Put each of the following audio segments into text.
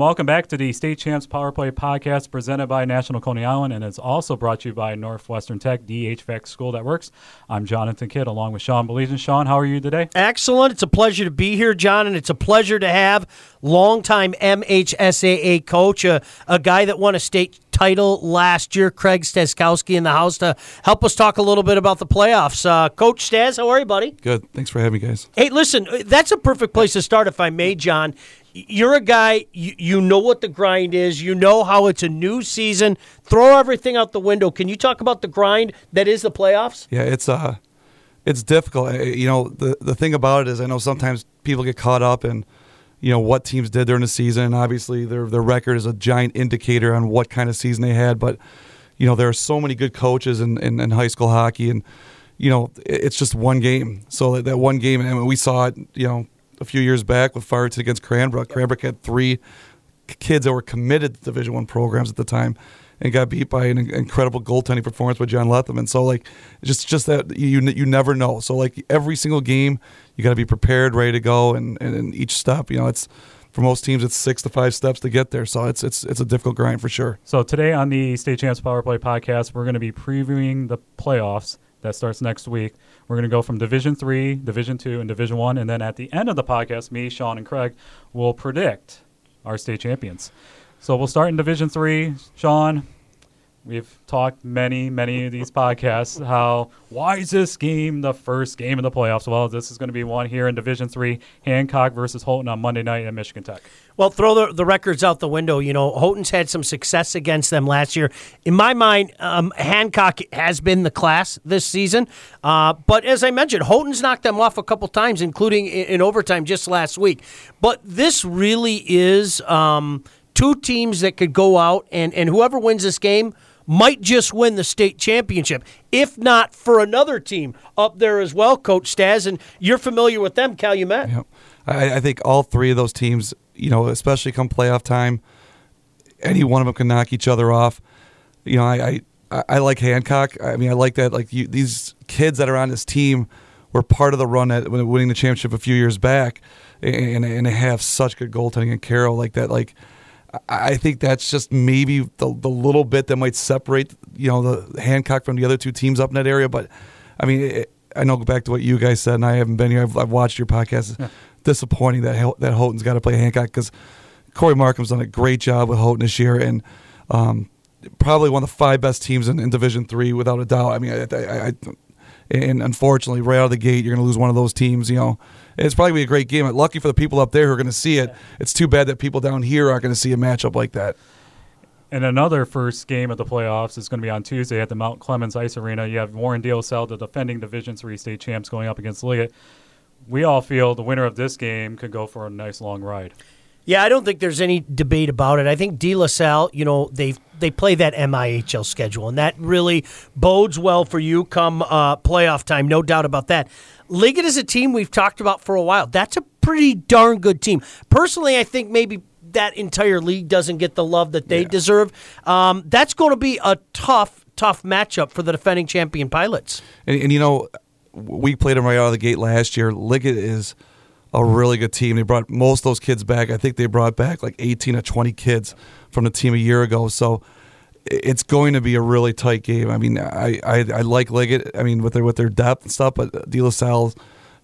And welcome back to the State Champs Power Play podcast presented by National Coney Island, and it's also brought to you by Northwestern Tech, the HVAC school that works. I'm Jonathan Kidd along with Sean Baligian. Sean, how are you today? Excellent. It's a pleasure to be here, John, and it's a pleasure to have longtime MHSAA coach, a, a guy that won a state title last year, Craig Staskowski, in the house to help us talk a little bit about the playoffs. Uh, coach Stas, how are you, buddy? Good. Thanks for having me, guys. Hey, listen, that's a perfect place to start, if I may, John you're a guy you, you know what the grind is you know how it's a new season. Throw everything out the window. Can you talk about the grind that is the playoffs? Yeah it's uh it's difficult. You know the the thing about it is i know sometimes people get caught up in you know what teams did during the season. Obviously their their record is a giant indicator on what kind of season they had. But you know there are so many good coaches in, in, in high school hockey. And you know it's just one game. So that one game and we saw it you know a few years back with Farmington against Cranbrook. Cranbrook had three kids that were committed to Division One programs at the time, and got beat by an incredible goaltending performance by John Letherman. So like, just just that you you never know. So like every single game, you got to be prepared, ready to go, and, and and each step, you know, it's for most teams it's six to five steps to get there. So it's it's it's a difficult grind for sure. So today on the State Champs Power Play podcast, we're going to be previewing the playoffs that starts next week. We're going to go from Division Three, Division Two, and Division One, and then at the end of the podcast, me, Sean, and Craig will predict our state champions. So we'll start in Division Three. Sean, We've talked many, many of these podcasts how why is this game the first game of the playoffs? Well, this is going to be one here in Division Three, Hancock versus Houghton on Monday night at Michigan Tech. Well, throw the, the records out the window. You know, Houghton's had some success against them last year. In my mind, um, Hancock has been the class this season. Uh, but as I mentioned, Houghton's knocked them off a couple times, including in, in overtime just last week. But this really is um, two teams that could go out and, and whoever wins this game – might just win the state championship, if not for another team up there as well, Coach Stas. And you're familiar with them, Calumet. Yeah. I, I think all three of those teams, you know, especially come playoff time, any one of them can knock each other off. You know, I, I, I like Hancock. I mean, I like that. Like you, these kids that are on this team were part of the run at winning the championship a few years back, and and they have such good goaltending and Carroll like that. Like I think that's just maybe the, the little bit that might separate you know the Hancock from the other two teams up in that area. But I mean, it, I know back to what you guys said, and I haven't been here. I've, I've watched your podcast. Yeah. Disappointing that that Houghton's got to play Hancock because Corey Markham's done a great job with Houghton this year, and um, probably one of the five best teams in, in Division Three without a doubt. I mean, I, I, I, and unfortunately, right out of the gate, you're going to lose one of those teams. You know it's probably be a great game. Lucky for the people up there who are going to see it. It's too bad that people down here aren't going to see a matchup like that. And another first game of the playoffs is going to be on Tuesday at the Mount Clemens Ice Arena. You have Warren Salle, the defending Division Three state champs, going up against Liggett. We all feel the winner of this game could go for a nice long ride. Yeah, I don't think there's any debate about it. I think De La Salle, you know, they they play that MIHL schedule, and that really bodes well for you come uh, playoff time. No doubt about that. Liggett is a team we've talked about for a while. That's a pretty darn good team. Personally, I think maybe that entire league doesn't get the love that they yeah. deserve. Um, that's going to be a tough, tough matchup for the defending champion pilots. And, and, you know, we played them right out of the gate last year. Liggett is a really good team. They brought most of those kids back. I think they brought back like 18 or 20 kids from the team a year ago. So it's going to be a really tight game. I mean, I, I, I like Liggett. I mean, with their with their depth and stuff, but De La Salle.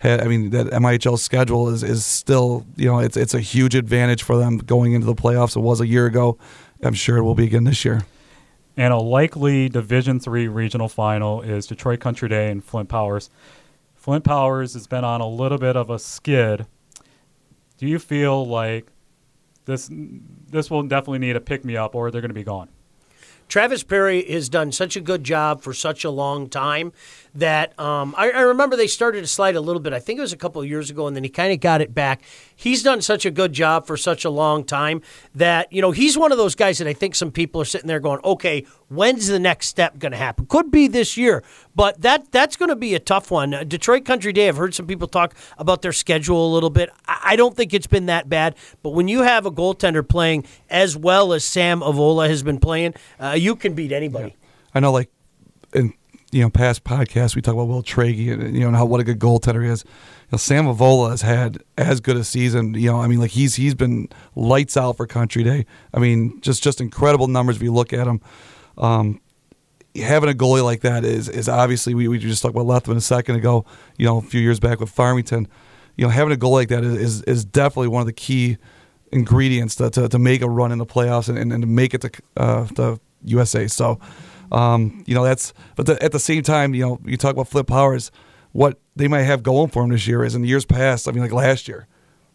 I mean, that MIHL schedule is is still you know it's it's a huge advantage for them going into the playoffs. It was a year ago. I'm sure it will be again this year. And a likely Division Three regional final is Detroit Country Day and Flint Powers. Flint Powers has been on a little bit of a skid. Do you feel like this this will definitely need a pick me up, or they're going to be gone? Travis Perry has done such a good job for such a long time that um, I, I, remember they started to slide a little bit. I think it was a couple of years ago, and then he kind of got it back. He's done such a good job for such a long time that you know he's one of those guys that I think some people are sitting there going, "Okay, when's the next step going to happen?" Could be this year, but that that's going to be a tough one. Uh, Detroit Country Day. I've heard some people talk about their schedule a little bit. I, I don't think it's been that bad, but when you have a goaltender playing as well as Sam Avola has been playing, uh, you can beat anybody. Yeah. I know, like in you know past podcasts we talk about Will Tragey and you know and how what a good goaltender he is. You know, Sam Avola has had as good a season. You know, I mean, like he's he's been lights out for Country Day. I mean, just just incredible numbers if you look at him. Um, having a goalie like that is is obviously we, we just talked about Lethman a second ago. You know, a few years back with Farmington. You know, having a goal like that is is, is definitely one of the key ingredients to, to, to make a run in the playoffs and, and, and to make it to uh, the USA. So, um, you know, that's but the, at the same time, you know, you talk about Flint Powers. What they might have going for them this year is in years past. I mean, like last year,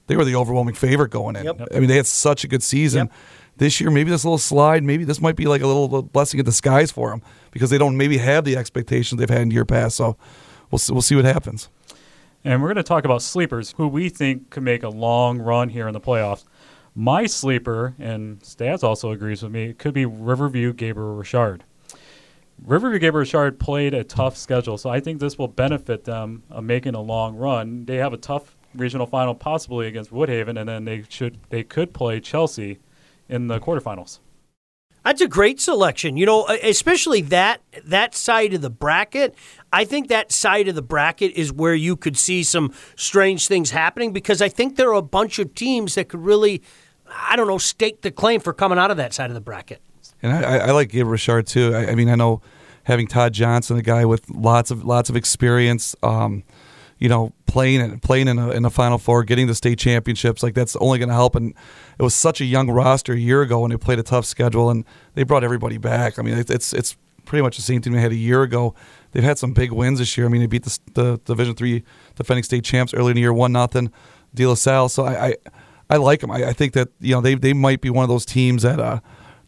they were the overwhelming favorite going in. Yep. I mean, they had such a good season. Yep. This year, maybe this little slide, maybe this might be like a little blessing in disguise for them because they don't maybe have the expectations they've had in year past. So we'll see, we'll see what happens. And we're going to talk about sleepers who we think could make a long run here in the playoffs. My sleeper, and Stas also agrees with me, could be Riverview Gabriel Richard. Riverview Gabriel Richard played a tough schedule, so I think this will benefit them of making a long run. They have a tough regional final, possibly against Woodhaven, and then they should they could play Chelsea in the quarterfinals. That's a great selection. You know, especially that that side of the bracket. I think that side of the bracket is where you could see some strange things happening because I think there are a bunch of teams that could really, I don't know, stake the claim for coming out of that side of the bracket. And I, I like Gabe Richard too. I, I, mean, I know having Todd Johnson, a guy with lots of lots of experience, um, you know, playing and playing in a, in a Final Four, getting the state championships, like that's only going to help. And it was such a young roster a year ago when they played a tough schedule, and they brought everybody back. I mean, it's it's, it's pretty much the same team they had a year ago. They've had some big wins this year. I mean, they beat the, the Division three defending state champs early in the year, one nothing, De La Salle. So I, I, I like them. I, I, think that you know they they might be one of those teams that. Uh,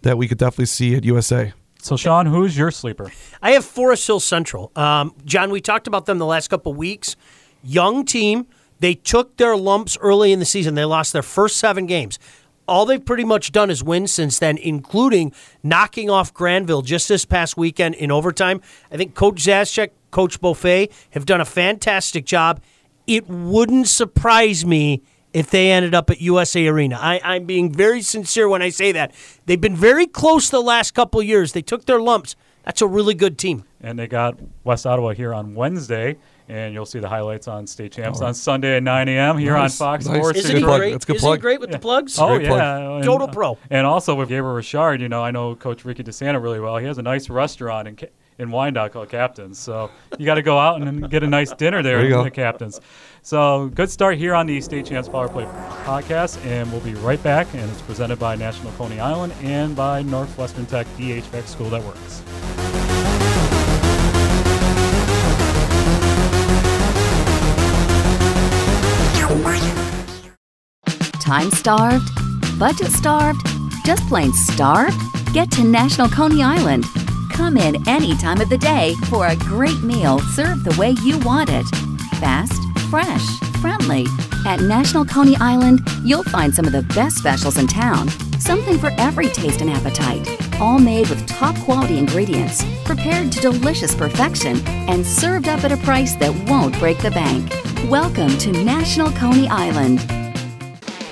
that we could definitely see at USA. So, Sean, who's your sleeper? I have Forest Hill Central. Um, John, we talked about them the last couple weeks. Young team. They took their lumps early in the season. They lost their first seven games. All they've pretty much done is win since then, including knocking off Grandville just this past weekend in overtime. I think Coach Zaschek, Coach Buffet have done a fantastic job. It wouldn't surprise me if they ended up at USA Arena. I, am being very sincere when I say that. They've been very close the last couple years. They took their lumps. That's a really good team. And they got West Ottawa here on Wednesday, and you'll see the highlights on State Champs oh. on Sunday at 9 a.m. here nice. on Fox nice. Sports. Isn't he great? That's good Isn't plug. he great with yeah. the plugs? Oh, great yeah. And, Total pro. And also with Gabriel Richard, you know, I know Coach Ricky DeSanta really well. He has a nice restaurant in in Wyandotte called Captains. So you got to go out and get a nice dinner there, there the Captains. So good start here on the State Champs Power Play podcast, and we'll be right back. And it's presented by National Coney Island and by Northwestern Tech, the school that works. Time starved? Budget starved? Just plain starved? Get to National Coney Island Come in any time of the day for a great meal served the way you want it. Fast, fresh, friendly. At National Coney Island, you'll find some of the best specials in town. Something for every taste and appetite. All made with top quality ingredients, prepared to delicious perfection, and served up at a price that won't break the bank. Welcome to National Coney Island.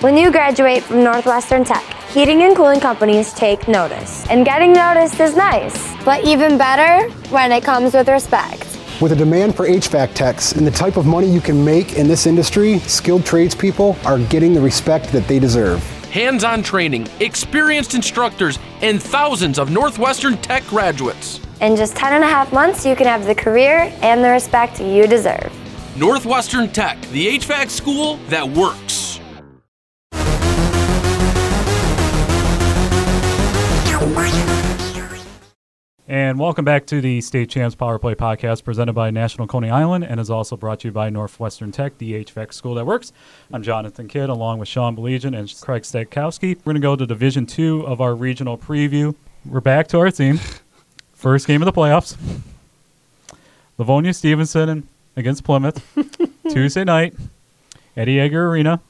When you graduate from Northwestern Tech, heating and cooling companies take notice. And getting noticed is nice, but even better when it comes with respect. With a demand for HVAC techs and the type of money you can make in this industry, skilled tradespeople are getting the respect that they deserve. Hands on training, experienced instructors, and thousands of Northwestern Tech graduates. In just 10 and a half months, you can have the career and the respect you deserve. Northwestern Tech, the HVAC school that works. And welcome back to the State Champs Power Play podcast presented by National Coney Island and is also brought to you by Northwestern Tech, the HVAC school that works. I'm Jonathan Kidd along with Sean Baligian and Craig Staskowski. We're going to go to Division Two of our regional preview. We're back to our theme. First game of the playoffs. Livonia Stevenson against Plymouth. Tuesday night Eddie Edgar Arena.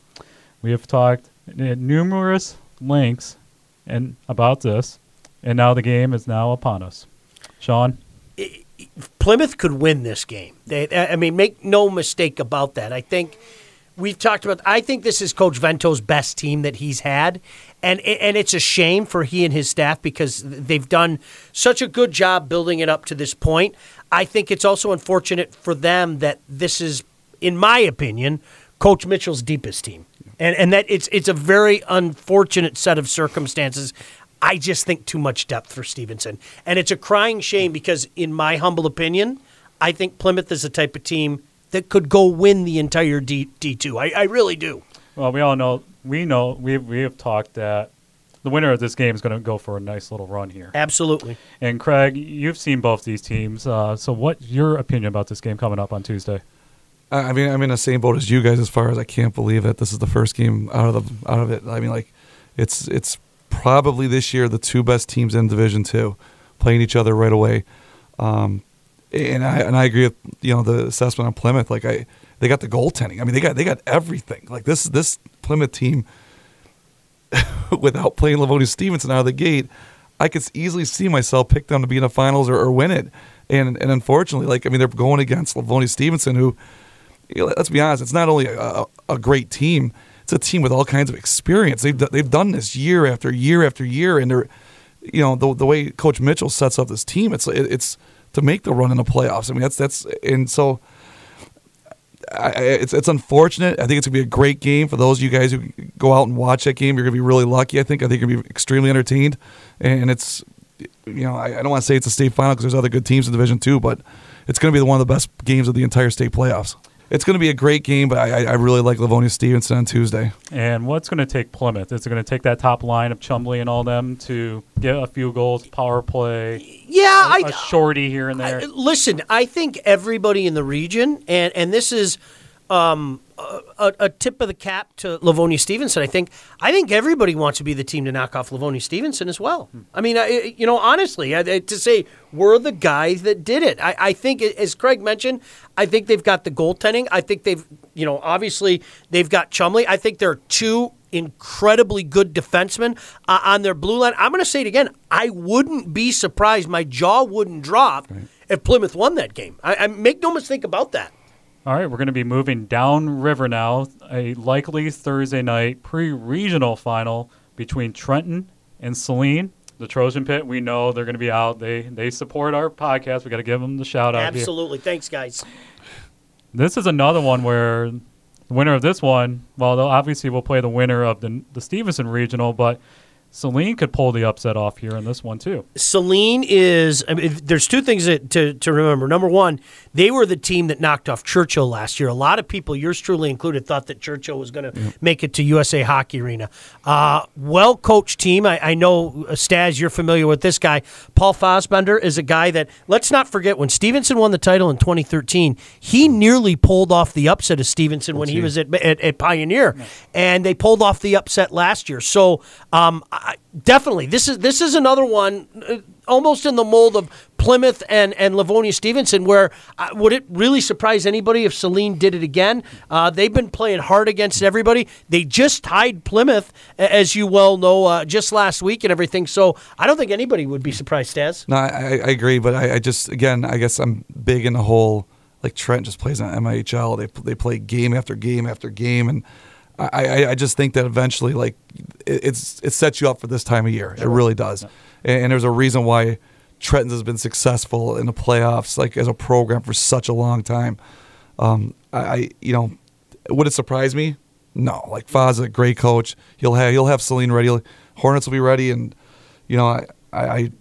We have talked at numerous lengths and about this, and now the game is now upon us. Sean? Plymouth could win this game. They, I mean, make no mistake about that. I think we've talked about. I think this is Coach Vento's best team that he's had, and and it's a shame for he and his staff because they've done such a good job building it up to this point. I think it's also unfortunate for them that this is, in my opinion, Coach Mitchell's deepest team, and and that it's it's a very unfortunate set of circumstances. I just think too much depth for Stevenson, and it's a crying shame because, in my humble opinion, I think Plymouth is the type of team that could go win the entire D D two. I, I really do. Well, we all know we know we we have talked that the winner of this game is going to go for a nice little run here. Absolutely. And Craig, you've seen both these teams. Uh, so, what's your opinion about this game coming up on Tuesday? I I mean, I'm in the same boat as you guys as far as I can't believe it. This is the first game out of the out of it. I mean, like, it's it's probably this year the two best teams in Division Two playing each other right away. Um, and I and I agree with you know the assessment on Plymouth. Like I, they got the goaltending. I mean, they got they got everything. Like this this Plymouth team, without playing Livonia Stevenson out of the gate, I could easily see myself pick them to be in the finals or, or win it. And and unfortunately, like I mean, they're going against Livonia Stevenson, who you know, let's be honest, it's not only a, a, a great team, it's a team with all kinds of experience. They've they've done this year after year after year, and they're you know the the way Coach Mitchell sets up this team, it's it, it's to make the run in the playoffs. I mean, that's that's and so. I, it's it's unfortunate. I think it's gonna be a great game for those of you guys who go out and watch that game. You're gonna be really lucky. I think. I think you're gonna be extremely entertained, and it's you know I, I don't want to say it's a state final because there's other good teams in Division Two, but it's gonna be one of the best games of the entire state playoffs. It's gonna be a great game, but I, I really like Livonia Stevenson on Tuesday. And what's going to take Plymouth? Is it going to take that top line of Chumley and all them to get a few goals, power play, Yeah, a, I a shorty here and there? I- listen, I think everybody in the region, and and this is um, a, a tip of the cap to Livonia Stevenson. I think I think everybody wants to be the team to knock off Livonia Stevenson as well. I mean, I, you know, honestly, I, to say we're the guys that did it. I, I think, as Craig mentioned, I think they've got the goaltending. I think they've, you know, obviously they've got Chumley. I think they're two incredibly good defensemen uh, on their blue line. I'm going to say it again. I wouldn't be surprised. My jaw wouldn't drop if Plymouth won that game. I, I make no mistake about that. All right, we're going to be moving downriver now. A likely Thursday night pre-regional final between Trenton and Saline. The Trojan Pit, we know they're going to be out. They they support our podcast. We got to give them the shout out. here. Absolutely. Thanks, guys. This is another one where the winner of this one, well, obviously we'll play the winner of the the Stevenson regional, but Saline could pull the upset off here in this one too. Saline is. I mean, there's two things that, to to remember. Number one, they were the team that knocked off Churchill last year. A lot of people, yours truly included, thought that Churchill was going to make it to USA Hockey Arena. Uh, well coached team. I, I know, uh, Staz, you're familiar with this guy. Paul Fosbender is a guy that. Let's not forget when Stevenson won the title in 2013. He nearly pulled off the upset of Stevenson when he was at, at, at Pioneer, and they pulled off the upset last year. So um, Definitely, this is this is another one, uh, almost in the mold of Plymouth and and Livonia Stevenson. Where uh, would it really surprise anybody if Saline did it again? Uh, they've been playing hard against everybody. They just tied Plymouth, as you well know, uh, just last week and everything. So I don't think anybody would be surprised, Staz. No, I, I I agree, but I, I just again, I guess I'm big in the whole like Trent just plays on MIHL. They they play game after game after game, and I, I, I just think that eventually, like it, it's it sets you up for this time of year. It really does, and, and there's a reason why Trenton's has been successful in the playoffs, like as a program for such a long time. Um, I, I you know, would it surprise me? No, like Foz, a great coach. He'll have he'll have Saline ready. Hornets will be ready, and you know, I I, I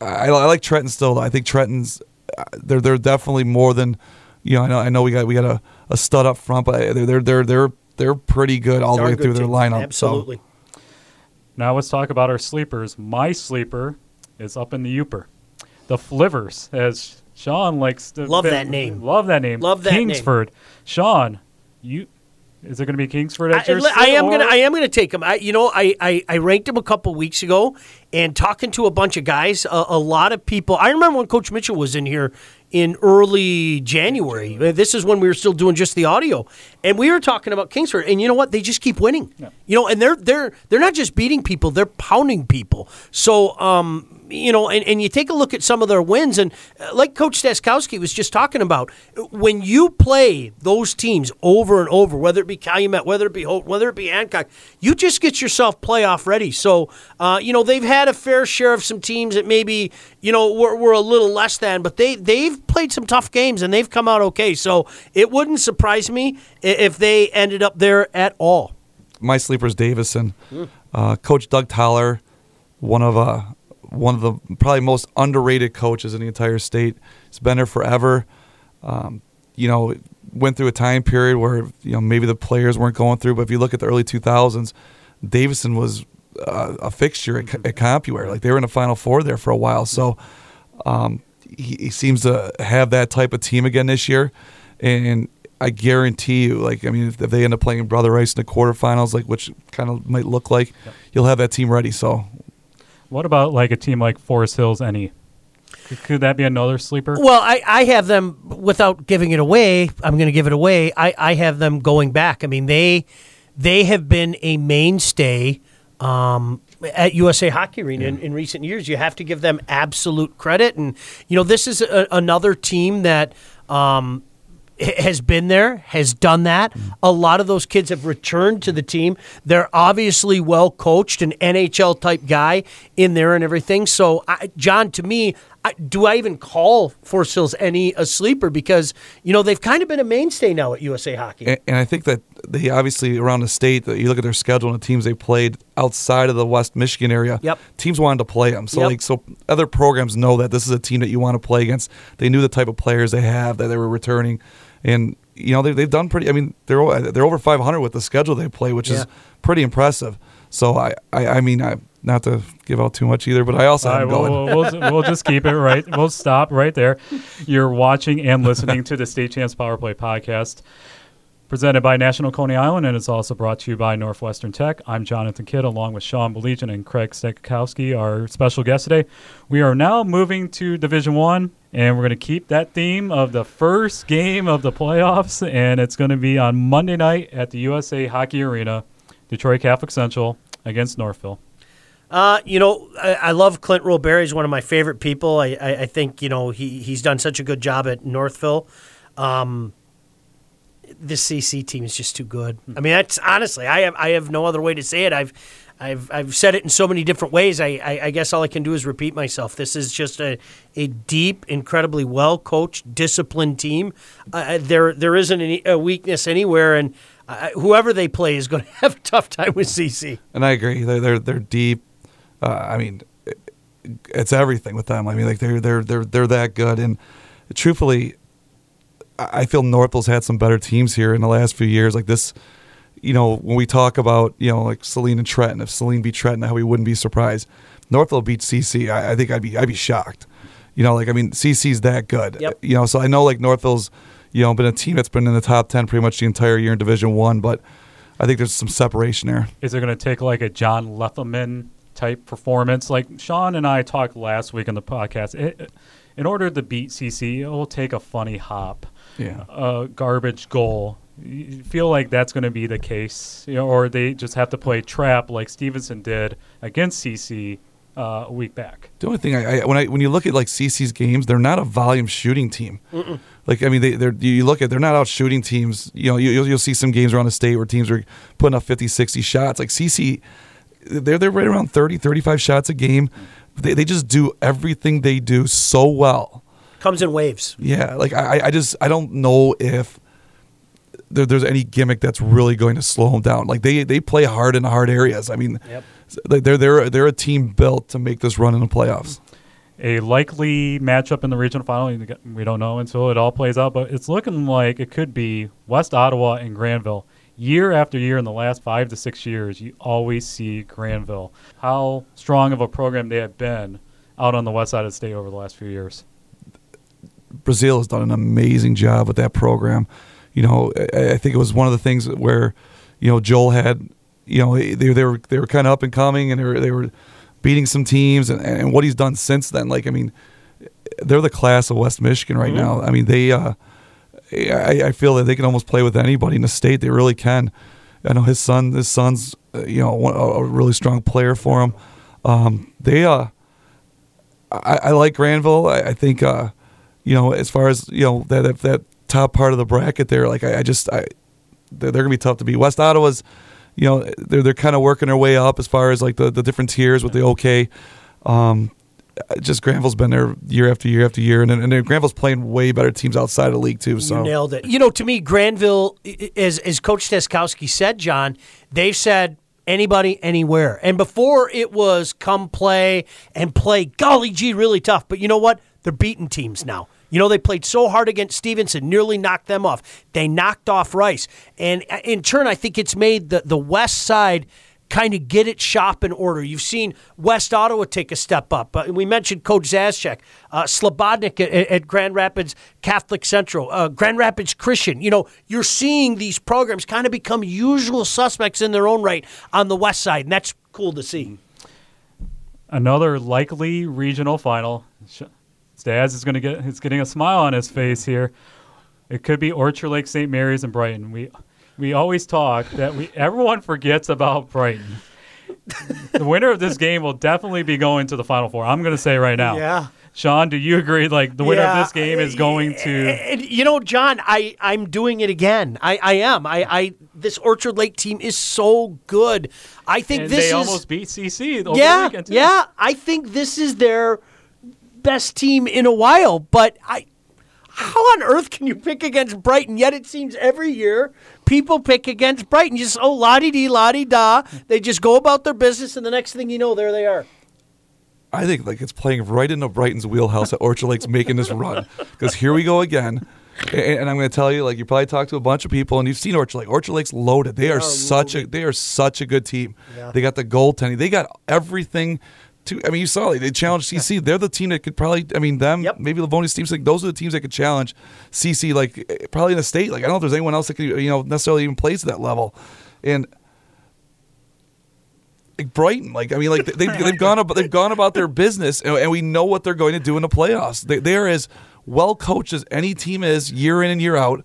I, I like Trenton still. I think Trenton's uh, they're they're definitely more than you know. I know I know we got we got a, a stud up front, but they're they're they're they're they're pretty good all the way good through their team. lineup. Absolutely. Now let's talk about our sleepers. My sleeper is up in the Uper. The Flivers, as Sean likes to Love that name. Love that name. Love that name. Kingsford. Sean, you is it going to be Kingsford at I, your I am gonna I am gonna take him. I you know I, I, I ranked him a couple weeks ago and talking to a bunch of guys, a, a lot of people. I remember when Coach Mitchell was in here in early January. This is when we were still doing just the audio, And we were talking about Kingsford, and you know what? They just keep winning. You know, and they're they're they're not just beating people; they're pounding people. So, um, you know, and, and you take a look at some of their wins, and uh, like Coach Staskowski was just talking about, when you play those teams over and over, whether it be Calumet, whether it be Holt, whether it be Hancock, you just get yourself playoff ready. So, uh, you know, they've had a fair share of some teams that maybe you know were, were a little less than, but they they've played some tough games and they've come out okay. So it wouldn't surprise me if they ended up there at all. my sleeper's Davison. Uh, Coach Doug Toller, one of uh, one of the probably most underrated coaches in the entire state. He's been there forever. Um, you know, went through a time period where you know maybe the players weren't going through, but if you look at the early 2000s, Davison was uh, a fixture at, at CompuWare. Like they were in the Final Four there for a while. So um, he, he seems to have that type of team again this year, and I guarantee you, like I mean, if, if they end up playing Brother Rice in the quarterfinals, like which kind of might look like, you'll have that team ready. So What about like a team like Forest Hills? Any? Could, could that be another sleeper? Well, I, I have them without giving it away. I'm going to give it away. I, I have them going back. I mean, they they have been a mainstay um, at USA Hockey Arena in, in recent years. You have to give them absolute credit. And you know, this is a, another team that. Um, h- has been there, has done that. A lot of those kids have returned to the team. They're obviously well coached, an NHL type guy in there and everything. So, I, John, to me, I, do I even call Forest Hills any a sleeper because you know they've kind of been a mainstay now at USA Hockey. and, and I think that they obviously around the state that you look at their schedule and the teams they played outside of the West Michigan area. Yep. Teams wanted to play them, so Yep. like so other programs know that this is a team that you want to play against. They knew the type of players they have that they were returning, and you know they, they've done pretty. I mean they're they're over 500 with the schedule they play, which Yeah. is pretty impressive. So I I, I mean I not to give out too much either, but I also All right, we'll, going. we'll, we'll, we'll just keep it right. We'll stop right there. You're watching and listening to the State Champs Power Play podcast, presented by National Coney Island, and it's also brought to you by Northwestern Tech. I'm Jonathan Kidd, along with Sean Baligian and Craig Staskowski, our special guest today. We are now moving to Division One, and we're going to keep that theme of the first game of the playoffs, and it's going to be on Monday night at the USA Hockey Arena, Detroit Catholic Central against Northville. Uh, you know, I, I love Clint Roberry. He's one of my favorite people. I, I, I think you know he he's done such a good job at Northville. Um, this CC team is just too good. I mean, that's honestly, I have I have no other way to say it. I've I've I've said it in so many different ways. I, I, I guess all I can do is repeat myself. This is just a a deep, incredibly well coached, disciplined team. Uh, there there isn't any, a weakness anywhere, and uh, whoever they play is going to have a tough time with CC. And I agree. They're they're, they're deep. Uh, I mean, it- it's everything with them. I mean, like they're they're they're they're that good. And truthfully, I I feel Northville's had some better teams here in the last few years. Like this, you know, when we talk about you know like Saline and Trenton, if Saline beat Trenton, how we wouldn't be surprised. Northville beat CC. I, I think I'd be I'd be shocked. You know, like I mean, CC's that good. Yep. You know, so I know like Northville's, you know, been a team that's been in the top ten pretty much the entire year in Division One, but I think there's some separation there. Is it going to take like a John Leffelman type performance? Like Sean and I talked last week on the podcast. It, in order to beat CC, it will take a funny hop, Yeah. a garbage goal. You feel like that's going to be the case, you know, or they just have to play trap like Stevenson did against CC uh, a week back. The only thing I, I when I when you look at like CC's games, they're not a volume shooting team. Like I mean, they they're you look at they're not out shooting teams. You know, you, you'll, you'll see some games around the state where teams are putting up 50, 60 shots. Like CC, they're they're right around 30, 35 shots a game. They they just do everything they do so well. Comes in waves. Yeah, like I I just I don't know if there, there's any gimmick that's really going to slow them down. Like they they play hard in the hard areas. I mean, Yep. they're they're they're a team built to make this run in the playoffs. A likely matchup in the regional final, we don't know until it all plays out, but it's looking like it could be West Ottawa and Grandville. Year after year in the last five to six years, you always see Grandville. How strong of a program they have been out on the west side of the state over the last few years. Brazil has done an amazing job with that program. You know, I, think it was one of the things where, you know, Joel had, you know, they, they were they were kind of up and coming, and they were they were beating some teams, and, and what he's done since then. Like, I mean, they're the class of West Michigan right now. I mean, they, uh, I, I feel that they can almost play with anybody in the state. They really can. I know his son. His son's uh, you know a really strong player for him. Um, they uh, I, I like Grandville. I, I think uh, you know as far as you know that that, that top part of the bracket there. Like I, I just I they're, they're gonna be tough to beat. West Ottawa's you know they're they're kind of working their way up as far as like the, the different tiers with the OK. Um, just Grandville's been there year after year after year, and and Grandville's playing way better teams outside of the league too. So You nailed it. You know, to me, Grandville, as as Coach Staskowski said, John, they've said anybody, anywhere. And before it was come play and play, golly gee, really tough. But you know what? They're beating teams now. You know, they played so hard against Stevenson, nearly knocked them off. They knocked off Rice. And uh, in turn, I think it's made the, the West side kind of get it shop in order. You've seen West Ottawa take a step up. Uh, we mentioned Coach Zaschek, uh, Slobodnik at, at Grand Rapids Catholic Central, uh, Grand Rapids Christian. You know, you're seeing these programs kind of become usual suspects in their own right on the West side, and that's cool to see. Another likely regional final. Staz is going to get. He's getting a smile on his face here. It could be Orchard Lake, St. Mary's, and Brighton. We we always talk that we everyone forgets about Brighton. the winner of this game will definitely be going to the Final Four. I'm going to say right now. Yeah. Sean, do you agree? Like the winner Yeah. of this game is going to. You know, John, I, I'm doing it again. I, I am. I, I this Orchard Lake team is so good. I think And this they is almost beat CC yeah, yeah. I think this is their best team in a while. But I, how on earth can you pick against Brighton? Yet it seems every year people pick against Brighton. Just oh, la di di, la di da. They just go about their business, and the next thing you know, there they are. I think like it's playing right into Brighton's wheelhouse that Orchard Lake's making this run because here we go again. And, and I'm going to tell you, like you probably talked to a bunch of people, and you've seen Orchard Lake. Orchard Lake's loaded. They, are, such a they are such a good team. They got the goaltending. They got everything. To I mean, you saw like, they challenged CC. They're the team that could probably. I mean, them Yep. maybe Livonia's teams. Like those are the teams that could challenge CC. Like probably in the state. Like I don't know if there's anyone else that could you know necessarily even plays to that level. And like Brighton. Like I mean, like they, they've gone about they've gone about their business, and, and we know what they're going to do in the playoffs. They, they're as well coached as any team is year in and year out.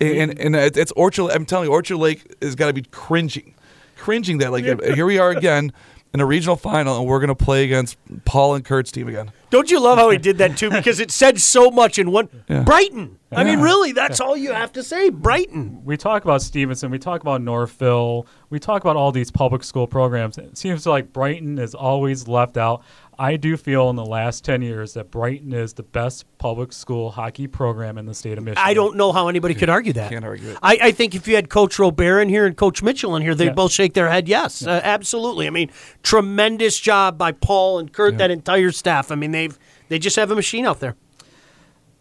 And and it's Orchard. I'm telling you, Orchard Lake has got to be cringing, cringing that like here we are again in a regional final, and we're going to play against Paul and Kurt's team again. Don't you love how he did that too? Because it said so much in one. Yeah. Brighton. I mean, really, that's all you have to say. Brighton. we talk about Stevenson, we talk about Northville. we talk about all these public school programs. It seems like Brighton is always left out. I do feel in the last 10 years that Brighton is the best public school hockey program in the state of Michigan. I don't know how anybody could argue that. Can't argue it. I, I think if you had Coach Robert in here and Coach Mitchell in here, they'd Yeah. both shake their head yes. Uh, absolutely. I mean, tremendous job by Paul and Kurt, that entire staff. I mean, they've they just have a machine out there.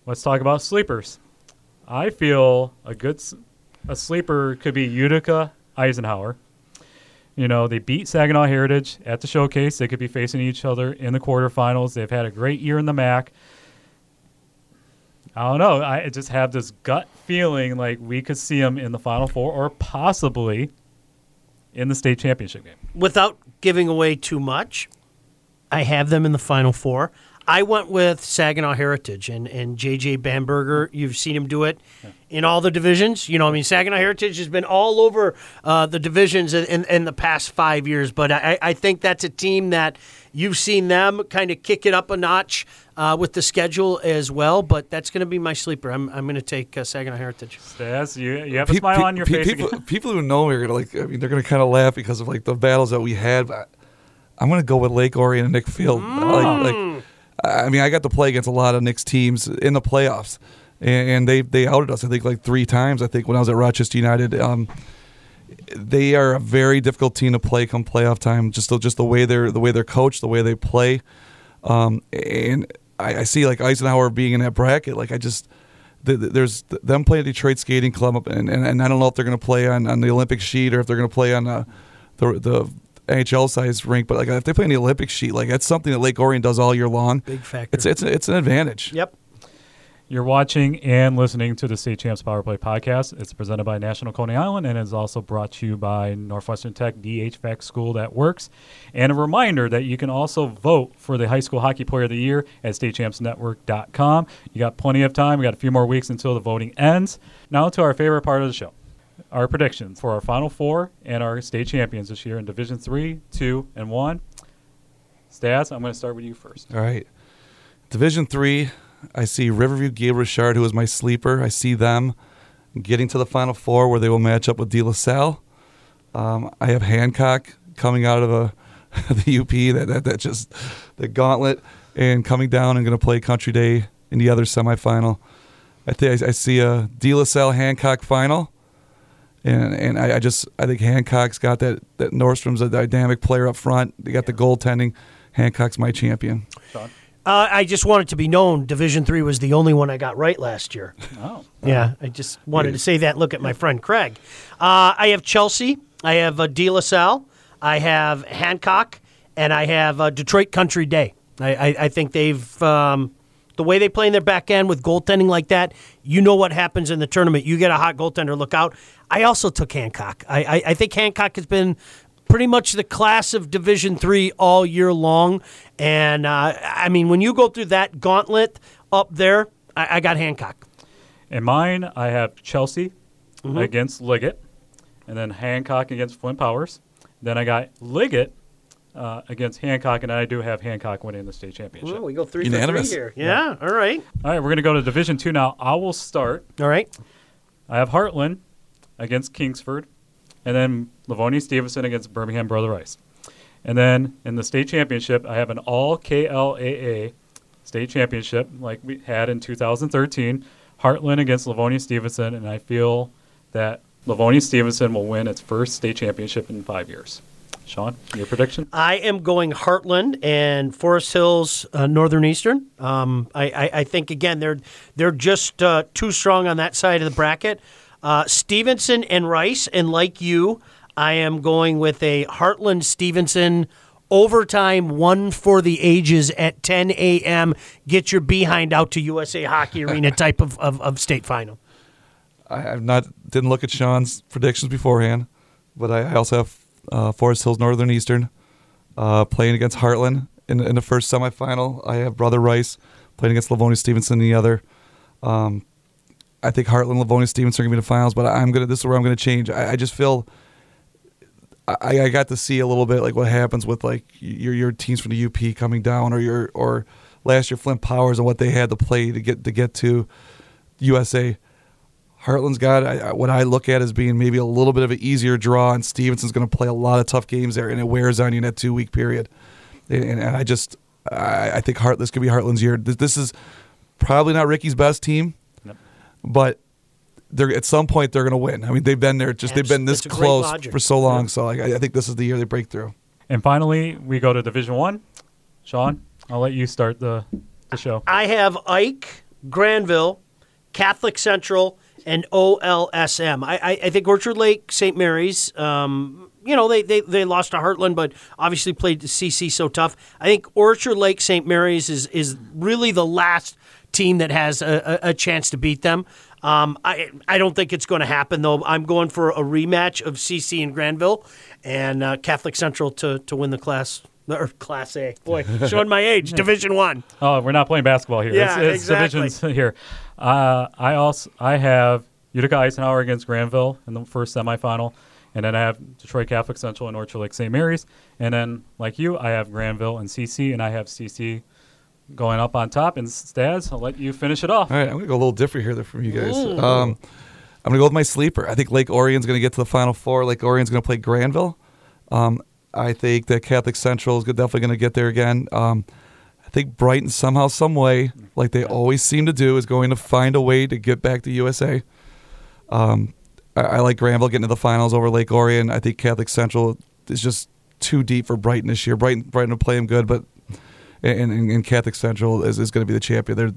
Let's talk about sleepers. I feel a good s- a sleeper could be Utica Eisenhower. You know, they beat Saginaw Heritage at the showcase. They could be facing each other in the quarterfinals. They've had a great year in the MAC. I don't know. I just have this gut feeling like we could see them in the Final Four or possibly in the state championship game. Without giving away too much, I have them in the Final Four. I went with Saginaw Heritage and, and JJ Bamberger. You've seen him do it in all the divisions. You know, I mean, Saginaw Heritage has been all over uh, the divisions in, in, in the past five years, but I, I think that's a team that you've seen them kind of kick it up a notch uh, with the schedule as well. But that's going to be my sleeper. I'm, I'm going to take uh, Saginaw Heritage. Stas, you, you have a Pe- smile pe- on your pe- face. People, again. people who know me are gonna like. I mean, they're gonna kind of laugh because of like the battles that we had. But I'm gonna go with Lake Orion and Nick Field. Like, like, I mean, I got to play against a lot of Nick's teams in the playoffs, and, they they outed us. I think like three times. I think when I was at Rochester United. Um, they are a very difficult team to play come playoff time. Just the, just the way they're the way they're coached, the way they play, um, and I, I see like Eisenhower being in that bracket. Like I just th- th- there's them playing Detroit Skating Club, and, and, and I don't know if they're going to play on, on the Olympic sheet or if they're going to play on uh, the the NHL size rink. But like if they play in the Olympic sheet, like that's something that Lake Orion does all year long. Big factor. It's it's it's an advantage. Yep. You're watching and listening to the State Champs Power Play podcast. It's presented by National Coney Island and is also brought to you by Northwestern Tech, the HVAC school that works. And a reminder that you can also vote for the High School Hockey Player of the Year at statechampsnetwork.com. You got plenty of time. We got a few more weeks until the voting ends. Now to our favorite part of the show. Our predictions for our Final Four and our state champions this year in Division Three, Two, and One. Stas, I'm going to start with you first. All right. Division three, I see Riverview Gabe Richard, who is my sleeper. I see them getting to the Final Four where they will match up with De La Salle. Um, I have Hancock coming out of a, the UP, that, that, that just the gauntlet, and coming down and going to play Country Day in the other semifinal. I think I see a De La Salle Hancock final. And and I, I just I think Hancock's got that that Nordstrom's a dynamic player up front. They got the goaltending. Hancock's my champion. Sean. Uh, I just want it to be known Division Three was the only one I got right last year. Oh. Yeah, I just wanted to say that. Look at my friend Craig. Uh, I have Chelsea. I have uh, De La Salle. I have Hancock, and I have uh, Detroit Country Day. I, I, I think they've um, the way they play in their back end with goaltending like that. You know what happens in the tournament. You get a hot goaltender. Look out. I also took Hancock. I, I, I think Hancock has been pretty much the class of Division Three all year long. And uh, I mean, when you go through that gauntlet up there, I, I got Hancock. In mine, I have Chelsea against Liggett, and then Hancock against Flint Powers. Then I got Liggett uh, against Hancock, and I do have Hancock winning the state championship. Well, we go three Unanimous. for three here. Yeah, all right. All right, we're going to go to Division Two now. I will start. All right. I have Hartland against Kingsford, and then Livonia Stevenson against Birmingham Brother Rice. And then in the state championship, I have an all KLAA state championship like we had in 2013. Hartland against Livonia Stevenson, and I feel that Livonia Stevenson will win its first state championship in five years. Sean, your prediction? I am going Hartland and Forest Hills uh, Northern Eastern. Um, I, I, I think again they're they're just uh, too strong on that side of the bracket. Uh, Stevenson and Rice, and like you, I am going with a Hartland Stevenson overtime one for the ages at 10 a.m. Get your behind out to USA Hockey Arena type of, of, of state final. I, I've not didn't look at Sean's predictions beforehand, but I, I also have uh, Forest Hills Northern Eastern uh, playing against Hartland in, in the first semifinal. I have Brother Rice playing against Livonia Stevenson in the other. Um, I think Hartland, Livonia Stevenson are going to be the finals, but I'm gonna. This is where I'm going to change. I, I just feel. I, I got to see a little bit like what happens with like your your teams from the UP coming down, or your or last year Flint Powers and what they had to play to get to get to USA. Hartland's got I, I- what I look at as being maybe a little bit of an easier draw, and Stevenson's going to play a lot of tough games there, and it wears on you in that two week period. And, and, and I just I, I think Heart this could be Hartland's year. This, this is probably not Ricky's best team, Yep. but they're at some point they're going to win. I mean they've been there just they've been this That's a great close for so long. So like, I, I think this is the year they break through. And finally, we go to Division One. Sean, I'll let you start the, the show. I have Ike, Grandville, Catholic Central, and OLSM. I, I, I think Orchard Lake, St. Mary's, um, you know, they, they, they lost to Hartland, but obviously played CC so tough. I think Orchard Lake, St. Mary's is, is really the last team that has a, a, a chance to beat them. Um, I, I don't think it's going to happen, though. I'm going for a rematch of CC and Grandville and uh, Catholic Central to, to win the class. Or Class A. Boy, showing my age. Division One. Oh, we're not playing basketball here. Yeah, it's, it's exactly. divisions here. Uh, I also I have Utica Eisenhower against Grandville in the first semifinal, and then I have Detroit Catholic Central and Orchard Lake St. Mary's, and then like you, I have Grandville and CC, and I have CC going up on top. And Stas, I'll let you finish it off. All right, I'm gonna go a little different here from you guys. Um, I'm gonna go with my sleeper. I think Lake Orion's gonna get to the Final Four. Lake Orion's gonna play Grandville. Um, I think that Catholic Central is definitely gonna get there again. Um, I think Brighton somehow, some way, like they always seem to do, is going to find a way to get back to USA. Um, I, I like Grandville getting to the finals over Lake Orion. I think Catholic Central is just too deep for Brighton this year. Brighton, Brighton will play them good, but and, and, and Catholic Central is, is going to be the champion. They're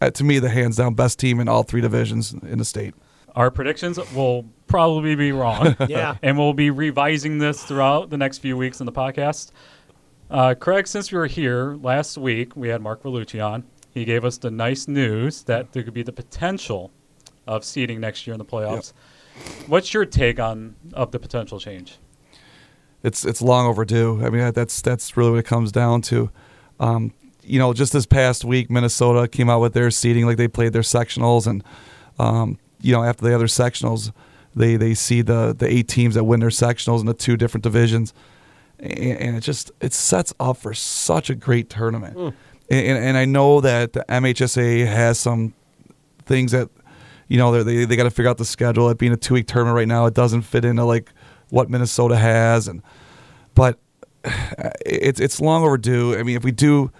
uh, to me the hands down best team in all three divisions in the state. Our predictions will probably be wrong. Yeah. and we'll be revising this throughout the next few weeks in the podcast. Uh, Craig, since we were here last week, we had Mark Vellucci on. he gave us the nice news that there could be the potential of seeding next year in the playoffs. What's your take on of the potential change? it's it's long overdue. I mean, that's that's really what it comes down to. Um, you know, just this past week, Minnesota came out with their seeding, like they played their sectionals, and um, you know, after the other sectionals, they they see the the eight teams that win their sectionals in the two different divisions, and, and it just it sets up for such a great tournament. Mm. And, and I know that the MHSA has some things that you know they they got to figure out the schedule. It being a two week tournament right now, it doesn't fit into like what Minnesota has, and but it's it's long overdue. I mean, if we do,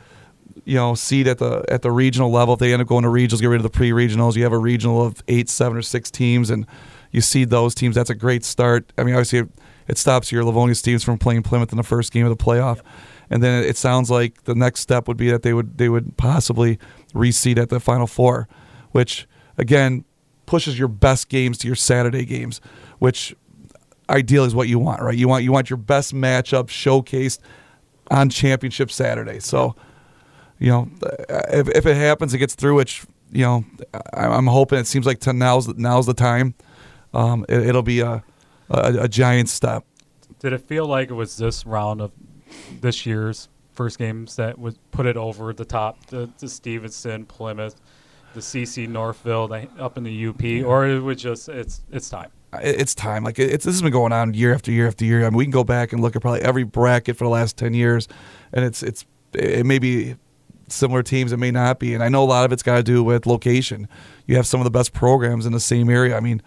you know, seed at the at the regional level, if they end up going to regionals, get rid of the pre regionals, you have a regional of eight, seven, or six teams, and you seed those teams. That's a great start. I mean, obviously, it, stops your Livonia's teams from playing Plymouth in the first game of the playoff. And then it sounds like the next step would be that they would they would possibly reseed at the Final Four, which again pushes your best games to your Saturday games, which ideal is what you want, right? You want you want your best matchup showcased on championship Saturday. So, you know, if, if it happens, it gets through. Which you know, I'm hoping. It seems like to now's now's the time. Um, it, will be a, a a giant step. Did it feel like it was this round of this year's first games that would put it over the top? The, the Stevenson, Plymouth, the CC Northville, the, uh, up in the UP, or it was just it's it's time it's time. Like it's this has been going on year after year after year. I mean, we can go back and look at probably every bracket for the last ten years, and it's it's it may be similar teams, it may not be, and I know a lot of it's got to do with location. You have some of the best programs in the same area. I mean,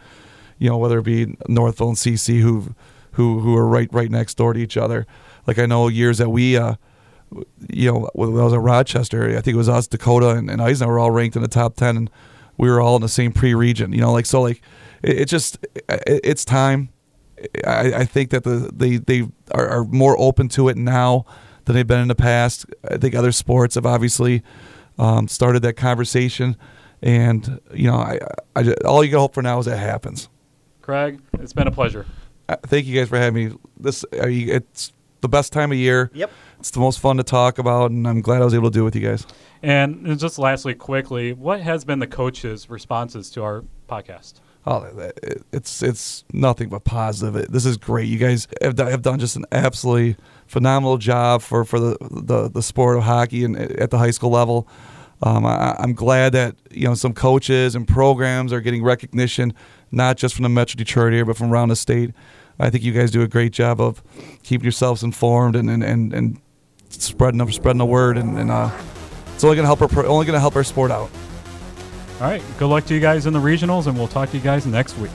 you know, whether it be Northville and CC who who who are right right next door to each other. Like I know years that we. uh you know, when I was at Rochester, I think it was us, Dakota, and, and Eisenhower were all ranked in the top ten, and we were all in the same pre-region. You know, like so, like it, it just it, it's time. I, I, think that the they they are, are, more open to it now than they've been in the past. I think other sports have obviously um, started that conversation, and you know, I, I all you can hope for now is that happens. Craig, it's been a pleasure. Uh, thank you guys for having me. This I mean, it's the best time of year. Yep. It's the most fun to talk about, and I'm glad I was able to do it with you guys. And just lastly, quickly, what has been the coaches' responses to our podcast? Oh, it's it's nothing but positive. This is great. You guys have done, have done just an absolutely phenomenal job for, for the, the, the sport of hockey and at the high school level. Um, I, am glad that you know some coaches and programs are getting recognition, not just from the Metro Detroit area, but from around the state. I think you guys do a great job of keeping yourselves informed and and, and, and spreading spreading the word, and, and uh, it's only to help our only to help our sport out. All right. Good luck to you guys in the regionals, and we'll talk to you guys next week.